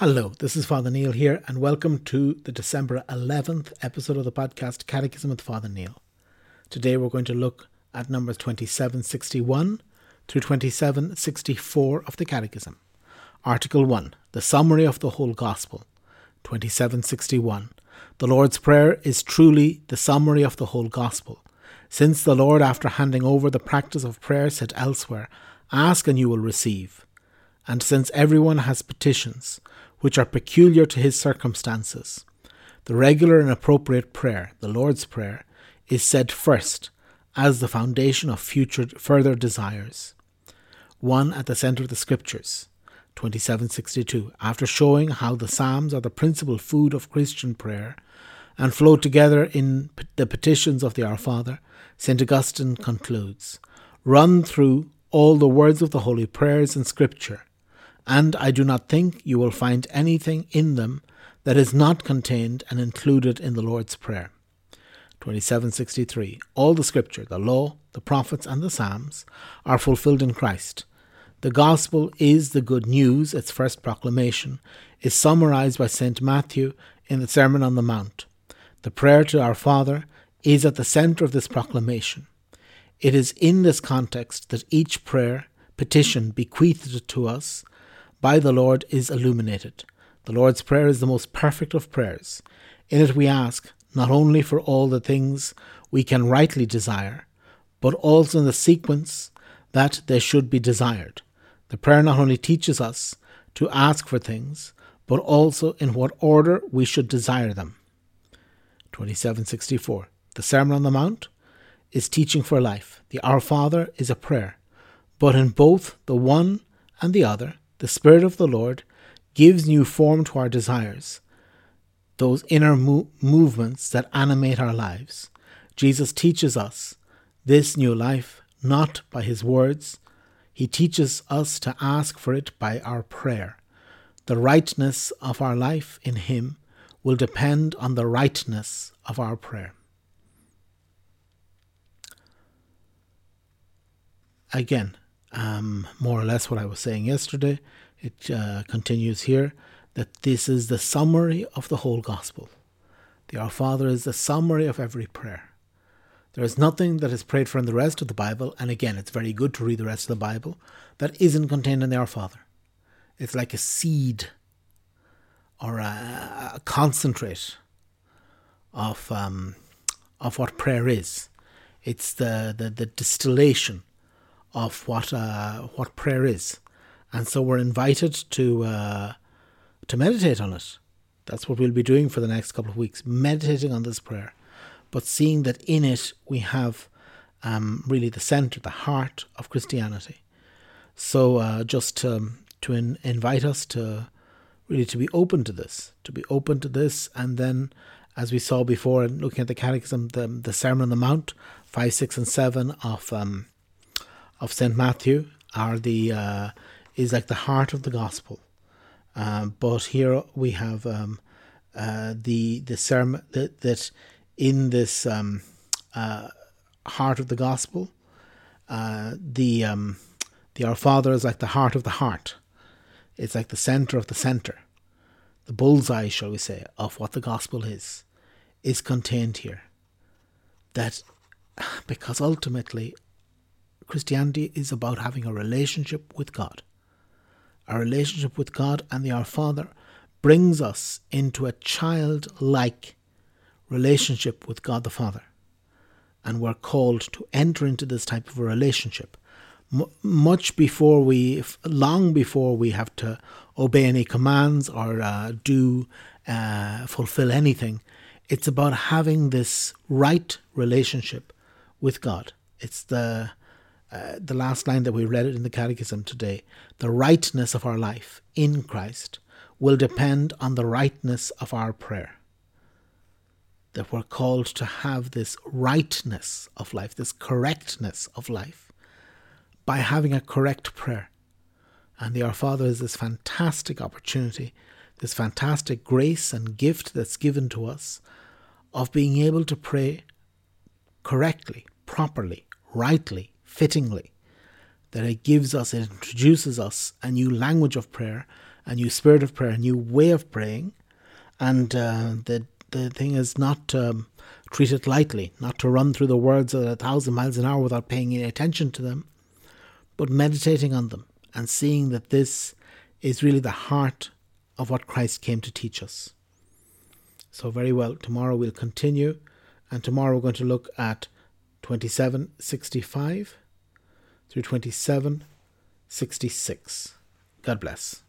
Hello, this is Father Neil here, and welcome to the December 11th episode of the podcast Catechism with Father Neil. Today we're going to look at numbers 2761 through 2764 of the Catechism. Article 1 The Summary of the Whole Gospel. 2761 The Lord's Prayer is truly the summary of the whole Gospel. Since the Lord, after handing over the practice of prayer, said elsewhere, Ask and you will receive. And since everyone has petitions, which are peculiar to his circumstances. The regular and appropriate prayer, the Lord's Prayer, is said first as the foundation of future further desires. One at the center of the Scriptures, 2762, after showing how the Psalms are the principal food of Christian prayer and flow together in the petitions of the Our Father, St. Augustine concludes Run through all the words of the holy prayers in Scripture and I do not think you will find anything in them that is not contained and included in the Lord's Prayer. 2763. All the Scripture, the Law, the Prophets, and the Psalms are fulfilled in Christ. The Gospel is the good news, its first proclamation, is summarized by St. Matthew in the Sermon on the Mount. The prayer to our Father is at the center of this proclamation. It is in this context that each prayer, petition bequeathed to us by the Lord is illuminated. The Lord's Prayer is the most perfect of prayers. In it we ask not only for all the things we can rightly desire, but also in the sequence that they should be desired. The prayer not only teaches us to ask for things, but also in what order we should desire them. 2764. The Sermon on the Mount is teaching for life. The Our Father is a prayer. But in both the one and the other, the Spirit of the Lord gives new form to our desires, those inner mo- movements that animate our lives. Jesus teaches us this new life not by his words, he teaches us to ask for it by our prayer. The rightness of our life in him will depend on the rightness of our prayer. Again, um, more or less what I was saying yesterday. It uh, continues here that this is the summary of the whole gospel. The Our Father is the summary of every prayer. There is nothing that is prayed for in the rest of the Bible, and again, it's very good to read the rest of the Bible, that isn't contained in the Our Father. It's like a seed or a, a concentrate of um, of what prayer is. It's the, the, the distillation of what uh, what prayer is, and so we're invited to uh, to meditate on it. That's what we'll be doing for the next couple of weeks, meditating on this prayer, but seeing that in it we have um, really the center, the heart of Christianity. So uh, just to, to in, invite us to really to be open to this, to be open to this, and then as we saw before, looking at the Catechism, the, the Sermon on the Mount, five, six, and seven of um, of Saint Matthew are the uh, is like the heart of the gospel. Um, but here we have um, uh, the the sermon that, that in this um, uh, heart of the gospel, uh, the um, the Our Father is like the heart of the heart. It's like the center of the center, the bullseye, shall we say, of what the gospel is, is contained here. That because ultimately Christianity is about having a relationship with God. Our relationship with God and the Our Father brings us into a childlike relationship with God the Father. And we're called to enter into this type of a relationship much before we, long before we have to obey any commands or uh, do, uh, fulfill anything. It's about having this right relationship with God. It's the uh, the last line that we read it in the Catechism today, the rightness of our life in Christ will depend on the rightness of our prayer. That we're called to have this rightness of life, this correctness of life, by having a correct prayer. And the Our Father is this fantastic opportunity, this fantastic grace and gift that's given to us of being able to pray correctly, properly, rightly, fittingly, that it gives us, it introduces us a new language of prayer, a new spirit of prayer, a new way of praying. And uh, the, the thing is not um, treat it lightly, not to run through the words at a thousand miles an hour without paying any attention to them, but meditating on them and seeing that this is really the heart of what Christ came to teach us. So, very well, tomorrow we'll continue, and tomorrow we're going to look at 2765 through 2766. God bless.